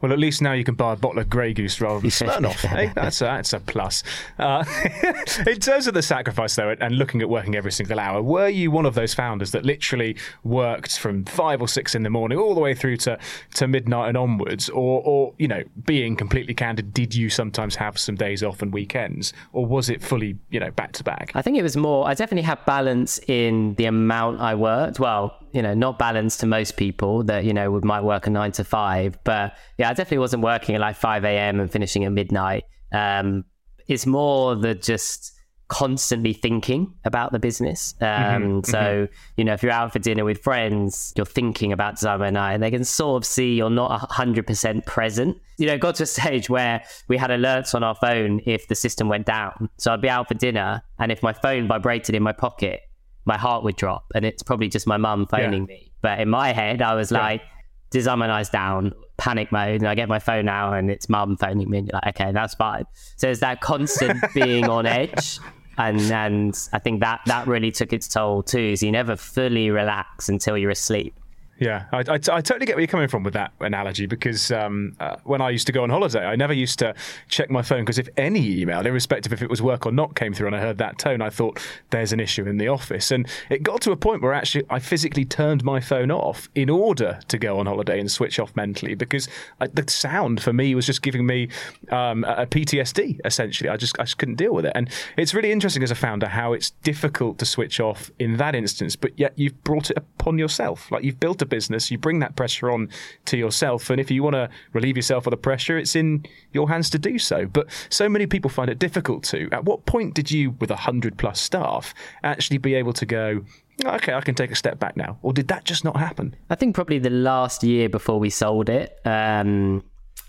well, at least now you can buy a bottle of Grey Goose rather than Smirnoff. hey, that's a, that's a plus. Uh, in terms of the sacrifice, though, and looking at working every single hour, were you one of those founders that literally worked from five or six in the morning all the way through to, to midnight and onwards? Or, or, you know, being completely candid, did you sometimes have some days off and weekends? Or was it fully, you know, back to back? I think it was more, I definitely had balance in the amount I worked. Well, you know, not balanced to most people that, you know, would might work a nine to five. But yeah, I definitely wasn't working at like 5 a.m. and finishing at midnight. Um, it's more the just constantly thinking about the business. Um, mm-hmm, so, mm-hmm. you know, if you're out for dinner with friends, you're thinking about Design My Night and they can sort of see you're not 100% present. You know, got to a stage where we had alerts on our phone if the system went down. So I'd be out for dinner and if my phone vibrated in my pocket, my heart would drop and it's probably just my mum phoning yeah. me. But in my head, I was yeah. like, design my eyes down, panic mode, and I get my phone out and it's mum phoning me and you're like, okay, that's fine. So it's that constant being on edge. And and I think that that really took its toll too, is you never fully relax until you're asleep. Yeah, I, I, I, totally get where you're coming from with that analogy because um, uh, when I used to go on holiday, I never used to check my phone because if any email, irrespective if it was work or not, came through and I heard that tone, I thought there's an issue in the office. And it got to a point where actually I physically turned my phone off in order to go on holiday and switch off mentally because I, the sound for me was just giving me um, a PTSD essentially. I just I just couldn't deal with it. And it's really interesting as a founder how it's difficult to switch off in that instance, but yet you've brought it upon yourself. Like you've built a business, you bring that pressure on to yourself. And if you want to relieve yourself of the pressure, it's in your hands to do so. But so many people find it difficult to. At what point did you, with 100 plus staff, actually be able to go, okay, I can take a step back now? Or did that just not happen? I think probably the last year before we sold it, um,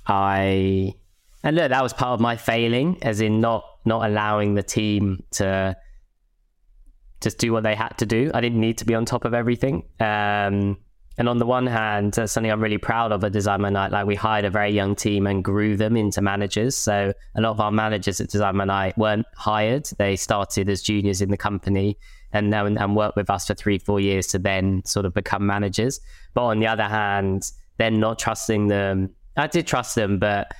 I. And look, that was part of my failing, as in not not allowing the team to just do what they had to do. I didn't need to be on top of everything. Um, and on the one hand, that's something I'm really proud of at Design My Night. Like we hired a very young team and grew them into managers. So a lot of our managers at Design My Night weren't hired; they started as juniors in the company and and, and worked with us for three, four years to then sort of become managers. But on the other hand, then not trusting them. I did trust them, but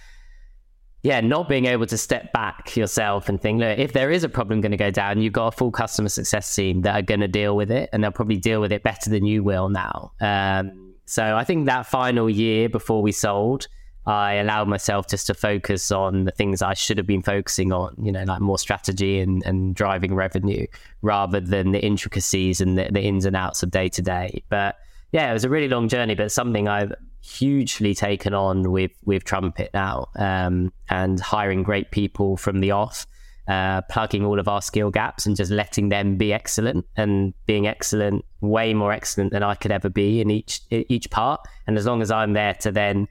yeah, not being able to step back yourself and think, look, if there is a problem going to go down, you've got a full customer success team that are going to deal with it, and they'll probably deal with it better than you will now. Um, so I think that final year before we sold, I allowed myself just to focus on the things I should have been focusing on, you know, like more strategy and, and driving revenue rather than the intricacies and the, the ins and outs of day to day. But yeah, it was a really long journey, but something I've hugely taken on with with Trumpet now, um, and hiring great people from the off, uh, plugging all of our skill gaps and just letting them be excellent and being excellent, way more excellent than I could ever be in each each part. And as long as I'm there to then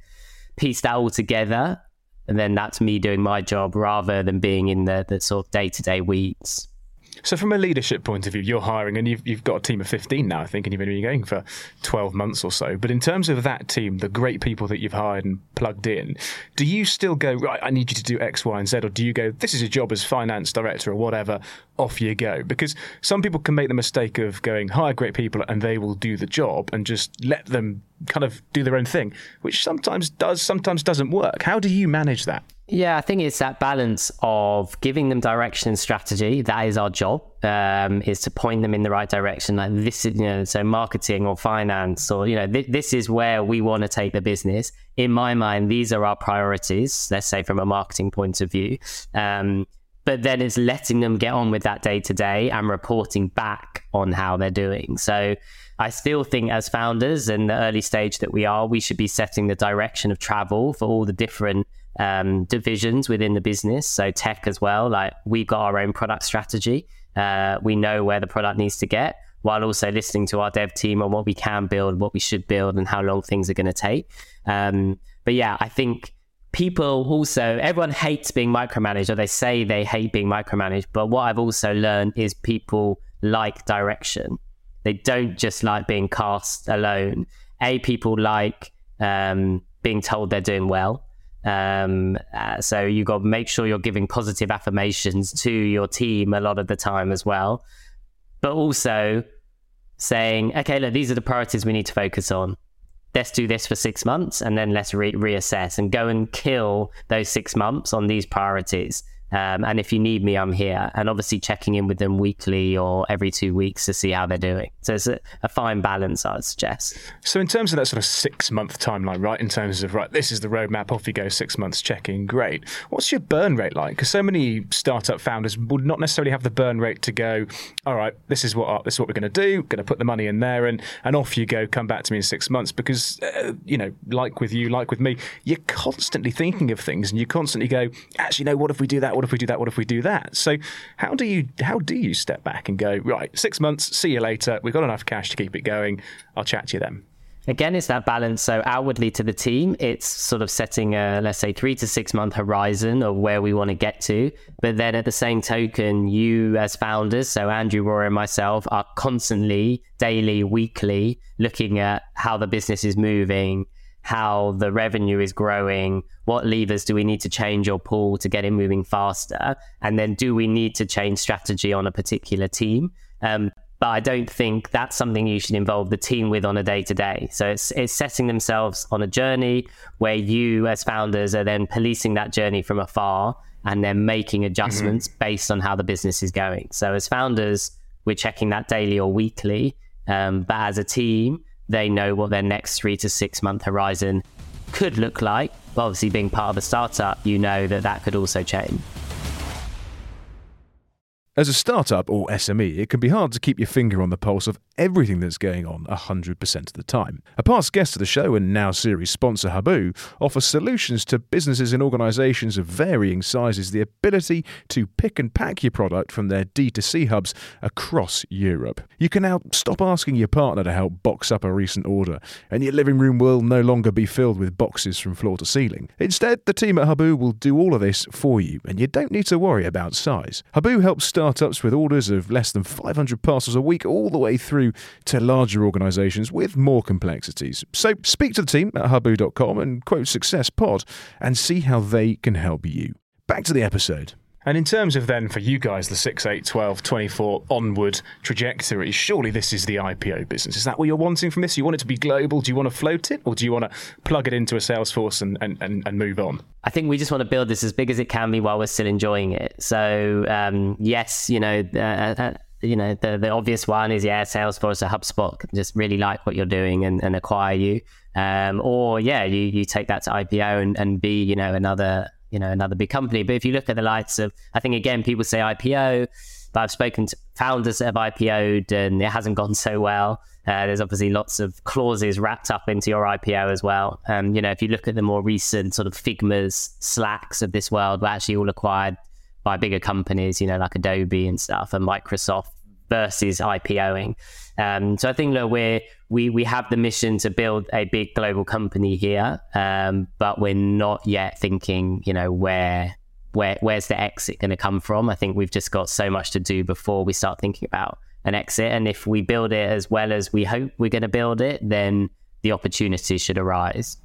piece that all together, and then that's me doing my job rather than being in the the sort of day to day weeds. So, from a leadership point of view, you're hiring, and you've you've got a team of 15 now, I think, and you've been going for 12 months or so. But in terms of that team, the great people that you've hired and plugged in, do you still go right? I need you to do X, Y, and Z, or do you go? This is your job as finance director or whatever. Off you go. Because some people can make the mistake of going hire great people and they will do the job, and just let them kind of do their own thing, which sometimes does, sometimes doesn't work. How do you manage that? Yeah, I think it's that balance of giving them direction and strategy. That is our job, um, is to point them in the right direction. Like this is, you know, so marketing or finance or, you know, th- this is where we want to take the business. In my mind, these are our priorities, let's say from a marketing point of view. Um, but then it's letting them get on with that day to day and reporting back on how they're doing. So I still think as founders in the early stage that we are, we should be setting the direction of travel for all the different um, divisions within the business. So tech as well. Like we've got our own product strategy. Uh, we know where the product needs to get, while also listening to our dev team on what we can build, what we should build, and how long things are going to take. Um, but yeah, I think people also everyone hates being micromanaged, or they say they hate being micromanaged. But what I've also learned is people like direction. They don't just like being cast alone. A people like um, being told they're doing well um, uh, so you got to make sure you're giving positive affirmations to your team a lot of the time as well, but also saying, okay, look, these are the priorities we need to focus on. Let's do this for six months and then let's re- reassess and go and kill those six months on these priorities. Um, and if you need me, I'm here. And obviously checking in with them weekly or every two weeks to see how they're doing. So it's a, a fine balance, I'd suggest. So in terms of that sort of six month timeline, right? In terms of right, this is the roadmap. Off you go. Six months checking. Great. What's your burn rate like? Because so many startup founders would not necessarily have the burn rate to go. All right, this is what this is what we're going to do. Going to put the money in there, and and off you go. Come back to me in six months. Because uh, you know, like with you, like with me, you're constantly thinking of things, and you constantly go. Actually, no. What if we do that? What if we do that? What if we do that? So how do you how do you step back and go right? Six months. See you later. We've got enough cash to keep it going. I'll chat to you then. Again, it's that balance. So outwardly to the team, it's sort of setting a let's say three to six month horizon of where we want to get to. But then at the same token, you as founders, so Andrew, Rory, and myself, are constantly, daily, weekly, looking at how the business is moving, how the revenue is growing, what levers do we need to change or pull to get it moving faster, and then do we need to change strategy on a particular team? Um, but I don't think that's something you should involve the team with on a day to day. So it's it's setting themselves on a journey where you as founders are then policing that journey from afar and then making adjustments mm-hmm. based on how the business is going. So as founders, we're checking that daily or weekly, um, but as a team, they know what their next three to six month horizon could look like. But obviously, being part of a startup, you know that that could also change. As a startup or SME, it can be hard to keep your finger on the pulse of everything that's going on 100% of the time. A past guest of the show and now series sponsor Huboo offers solutions to businesses and organisations of varying sizes the ability to pick and pack your product from their D2C hubs across Europe. You can now stop asking your partner to help box up a recent order, and your living room will no longer be filled with boxes from floor to ceiling. Instead, the team at Huboo will do all of this for you, and you don't need to worry about size. Huboo helps start startups with orders of less than 500 parcels a week, all the way through to larger organisations with more complexities. So speak to the team at huboo.com and quote Success Pod and see how they can help you. Back to the episode. And in terms of then for you guys, the 6, 8, 12, 24 onward trajectory, surely this is the IPO business. Is that what you're wanting from this? You want it to be global? Do you want to float it? Or do you want to plug it into a Salesforce and, and, and, and move on? I think we just want to build this as big as it can be while we're still enjoying it. So, um, yes, you know, uh, uh, you know, the, the obvious one is, yeah, Salesforce or HubSpot just really like what you're doing and, and acquire you. Um, or, yeah, you, you take that to IPO and, and be, you know, another you know another big company. But if you look at the likes of, I think again people say IPO, but I've spoken to founders that have IPO'd and it hasn't gone so well. Uh, there's obviously lots of clauses wrapped up into your IPO as well. Um, you know, if you look at the more recent sort of Figmas, Slacks of this world, were actually all acquired by bigger companies, you know, like Adobe and stuff, and Microsoft versus IPOing. Um, so I think look, we're we we have the mission to build a big global company here, um, but we're not yet thinking, you know, where where where's the exit going to come from? I think we've just got so much to do before we start thinking about an exit. And if we build it as well as we hope we're going to build it, then the opportunity should arise.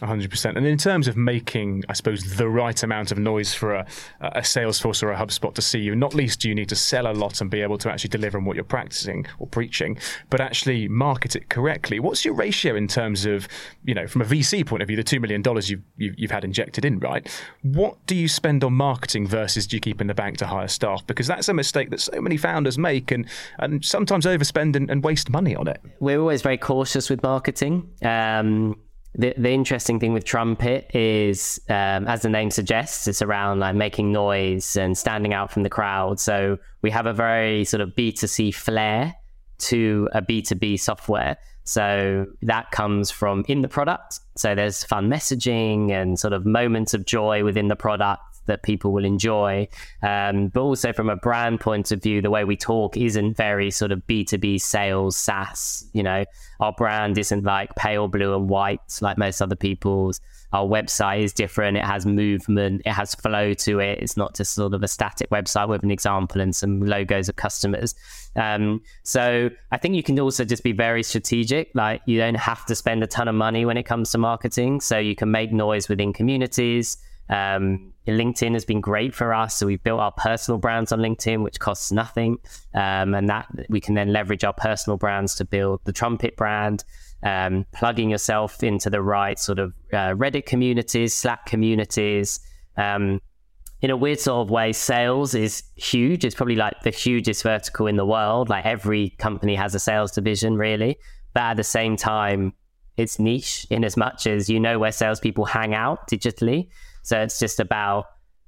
100%. And in terms of making, I suppose, the right amount of noise for a, a Salesforce or a HubSpot to see you, not least do you need to sell a lot and be able to actually deliver on what you're practicing or preaching, but actually market it correctly. What's your ratio in terms of, you know, from a VC point of view, the $2 million you've, you've had injected in, right? What do you spend on marketing versus do you keep in the bank to hire staff? Because that's a mistake that so many founders make and, and sometimes overspend and, and waste money on it. We're always very cautious with marketing. Um, the, the interesting thing with trumpet is um, as the name suggests it's around like making noise and standing out from the crowd. So we have a very sort of b2c flair to a b2b software. So that comes from in the product. So there's fun messaging and sort of moments of joy within the product that people will enjoy. Um, but also from a brand point of view, the way we talk isn't very sort of B2B sales, SaaS. You know, our brand isn't like pale blue and white like most other people's. Our website is different. It has movement. It has flow to it. It's not just sort of a static website with an example and some logos of customers. Um, so I think you can also just be very strategic. Like you don't have to spend a ton of money when it comes to marketing. So you can make noise within communities. Um, LinkedIn has been great for us. So we've built our personal brands on LinkedIn, which costs nothing. Um, and that we can then leverage our personal brands to build the Trumpet brand, um, plugging yourself into the right sort of uh, Reddit communities, Slack communities. Um, in a weird sort of way, sales is huge. It's probably like the hugest vertical in the world. Like every company has a sales division, really. But at the same time, it's niche in as much as you know where salespeople hang out digitally. So it's just about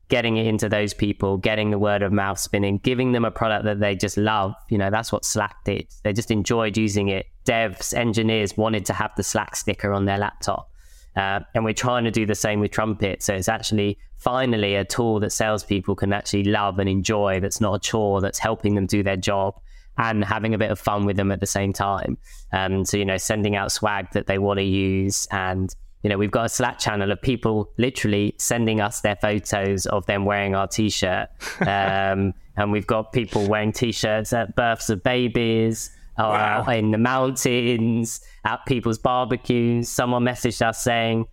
getting it into those people, getting the word of mouth spinning, giving them a product that they just love. You know, that's what Slack did. They just enjoyed using it. Devs, engineers wanted to have the Slack sticker on their laptop. Uh, and we're trying to do the same with Trumpet. So it's actually finally a tool that salespeople can actually love and enjoy that's not a chore, that's helping them do their job and having a bit of fun with them at the same time. Um, so, you know, sending out swag that they want to use and you know, we've got a Slack channel of people literally sending us their photos of them wearing our t-shirt. Um, and we've got people wearing t-shirts at births of babies, or wow. in the mountains, at people's barbecues. Someone messaged us saying,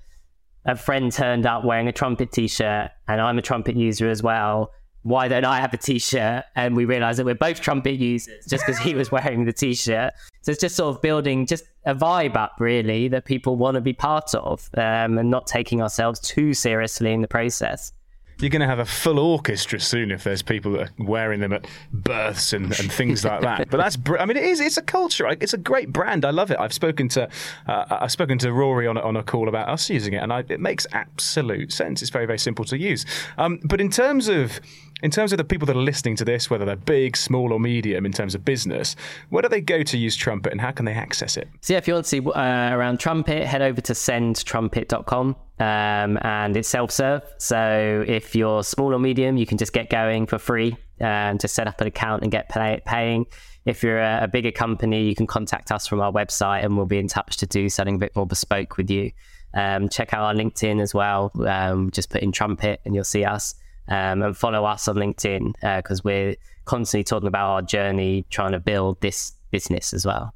a friend turned up wearing a trumpet t-shirt and I'm a trumpet user as well. why don't I have a t-shirt? And we realized that we're both trumpet users just because he was wearing the t-shirt. So it's just sort of building just a vibe up really that people want to be part of um, and not taking ourselves too seriously in the process you're going to have a full orchestra soon if there's people that are wearing them at births and, and things like that. But that's, I mean, it is. It's a culture. It's a great brand. I love it. I've spoken to, uh, I've spoken to Rory on on a call about us using it, and I, it makes absolute sense. It's very very simple to use. Um, but in terms of in terms of the people that are listening to this, whether they're big, small, or medium in terms of business, where do they go to use Trumpet and how can they access it? So, yeah, if you want to see uh, around Trumpet, head over to sendtrumpet.com um, and it's self serve. So, if you're small or medium, you can just get going for free and just set up an account and get pay- paying. If you're a, a bigger company, you can contact us from our website and we'll be in touch to do something a bit more bespoke with you. Um, check out our LinkedIn as well. Um, just put in Trumpet and you'll see us um, and follow us on LinkedIn because uh, we're constantly talking about our journey trying to build this business as well.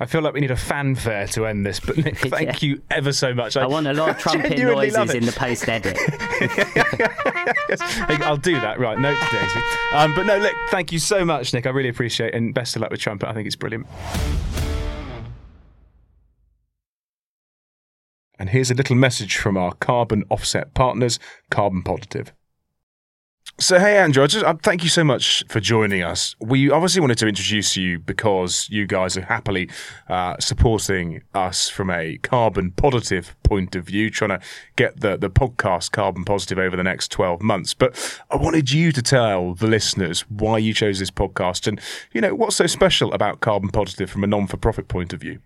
I feel like we need a fanfare to end this, but Nick, thank yeah. you ever so much. I, I want a lot of trumpet noises in the post edit. yes, I'll do that. Right, note to Daisy. Um, but no, look, thank you so much, Nick. I really appreciate it, and best of luck with trumpet. I think it's brilliant. And here's a little message from our carbon offset partners, Carbon Positive. So, hey, Andrew, just, uh, thank you so much for joining us. We obviously wanted to introduce you because you guys are happily uh, supporting us from a carbon positive point of view, trying to get the, the podcast carbon positive over the next 12 months. But I wanted you to tell the listeners why you chose this podcast and, you know, what's so special about carbon positive from a non for profit point of view.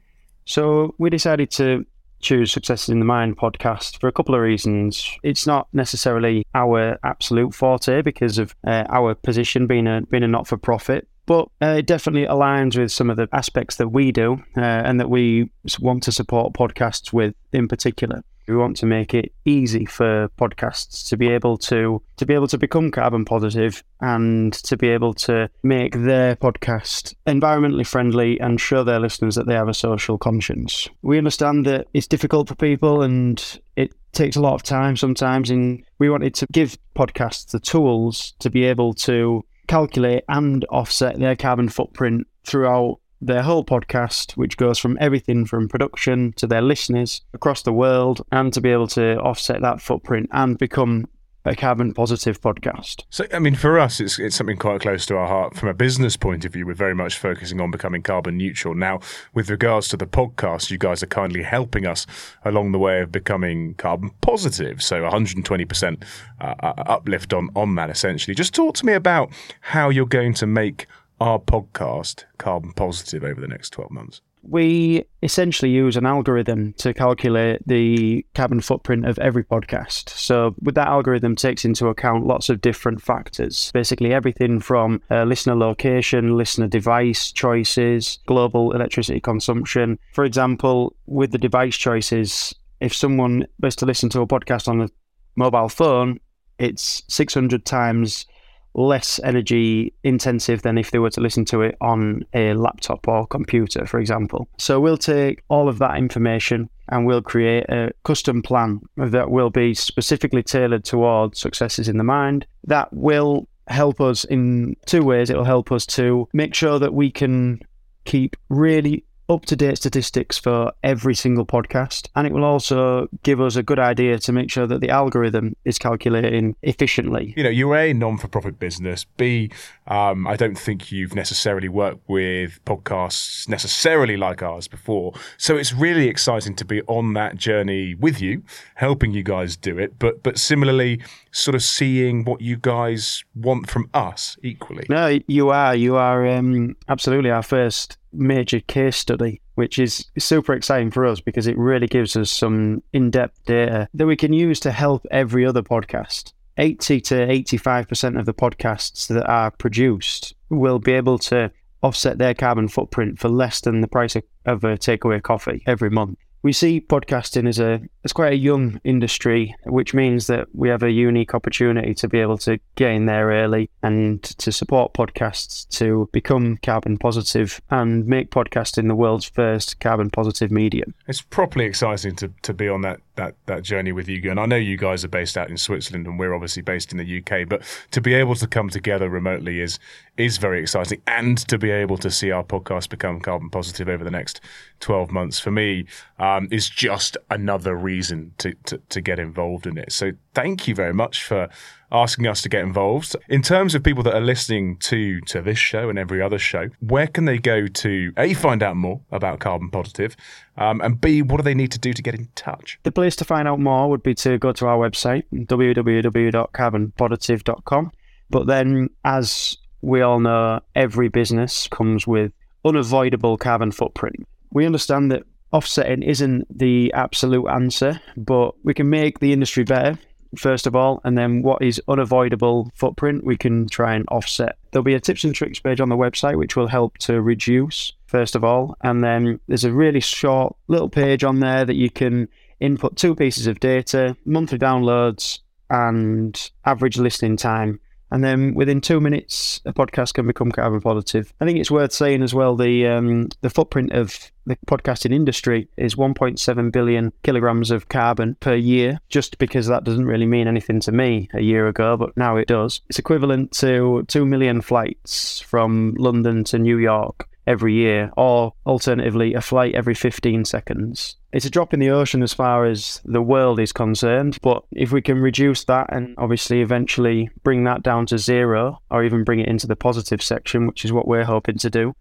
So, we decided to choose Successes in the Mind podcast for a couple of reasons. It's not necessarily our absolute forte because of uh, our position being a being a not for profit, but uh, it definitely aligns with some of the aspects that we do uh, and that we want to support podcasts with in particular. We want to make it easy for podcasts to be able to to be able to become carbon positive and to be able to make their podcast environmentally friendly and show their listeners that they have a social conscience. We understand that it's difficult for people and it takes a lot of time sometimes and we wanted to give podcasts the tools to be able to calculate and offset their carbon footprint throughout their whole podcast, which goes from everything from production to their listeners across the world, and to be able to offset that footprint and become a carbon positive podcast. So, I mean, for us, it's it's something quite close to our heart. From a business point of view, we're very much focusing on becoming carbon neutral. Now, with regards to the podcast, you guys are kindly helping us along the way of becoming carbon positive. So, 120% uh, uh, uplift on on that. Essentially, just talk to me about how you're going to make our podcast carbon positive over the next 12 months? We essentially use an algorithm to calculate the carbon footprint of every podcast. So, with that algorithm, takes into account lots of different factors. Basically, everything from uh, listener location, listener device choices, global electricity consumption. For example, with the device choices, if someone was to listen to a podcast on a mobile phone, it's 600 times less energy intensive than if they were to listen to it on a laptop or computer, for example. So we'll take all of that information and we'll create a custom plan that will be specifically tailored towards successes in the mind that will help us in two ways. It'll help us to make sure that we can keep really up to date statistics for every single podcast. And it will also give us a good idea to make sure that the algorithm is calculating efficiently. You know, you're A, non for profit business. B, um, I don't think you've necessarily worked with podcasts necessarily like ours before. So it's really exciting to be on that journey with you, helping you guys do it. But, but similarly, sort of seeing what you guys want from us equally. No, you are. You are um, absolutely our first major case study, which is super exciting for us because it really gives us some in depth data that we can use to help every other podcast. 80 to 85% of the podcasts that are produced will be able to offset their carbon footprint for less than the price of, a takeaway coffee every month. We see podcasting as a as quite a young industry, which means that we have a unique opportunity to be able to get in there early and to support podcasts to become carbon positive and make podcasting the world's first carbon positive medium. It's properly exciting to, to be on that, that that journey with you, and I know you guys are based out in Switzerland, and we're obviously based in the UK. But to be able to come together remotely is is very exciting, and to be able to see our podcast become carbon positive over the next twelve months for me um, is just another reason to, to, to get involved in it. So thank you very much for asking us to get involved. In terms of people that are listening to to this show and every other show, where can they go to a find out more about Carbon Positive, um, and b what do they need to do to get in touch? The place to find out more would be to go to our website www.carbonpositive.com. But then, as we all know, every business comes with unavoidable carbon footprint. We understand that offsetting isn't the absolute answer, but we can make the industry better, first of all, and then what is unavoidable footprint we can try and offset. There'll be a tips and tricks page on the website which will help to reduce, first of all, and then there's a really short little page on there that you can input two pieces of data, monthly downloads, and average listening time and then within two minutes, a podcast can become carbon positive. I think it's worth saying as well the um, the footprint of the podcasting industry is 1.7 billion kilograms of carbon per year. Just because that doesn't really mean anything to me a year ago, but now it does. It's equivalent to two million flights from London to New York every year, or alternatively, a flight every 15 seconds. It's a drop in the ocean as far as the world is concerned, but if we can reduce that and obviously eventually bring that down to zero, or even bring it into the positive section, which is what we're hoping to do,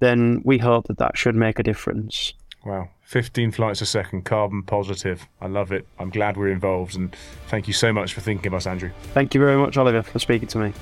then we hope that that should make a difference. Wow. 15 flights a second, carbon positive. I love it. I'm glad we're involved. And thank you so much for thinking of us, Andrew. Thank you very much, Oliver, for speaking to me.